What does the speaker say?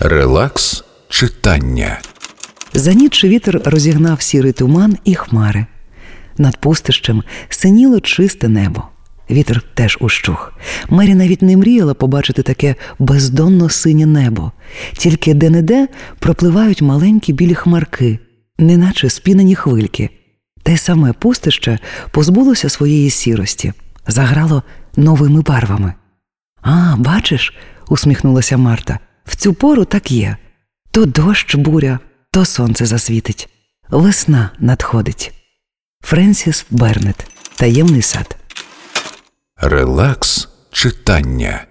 Релакс читання. За ніч вітер розігнав сірий туман і хмари. Над пустищем синіло чисте небо. Вітер теж ущух. Мері навіть не мріяла побачити таке бездонно синє небо, тільки де-не-де пропливають маленькі білі хмарки, неначе спінені хвильки. Те саме пустище позбулося своєї сірості, заграло новими барвами. А, бачиш, усміхнулася Марта. В цю пору так є. То дощ буря, то сонце засвітить. Весна надходить. Френсіс Бернет. Таємний сад. Релакс читання.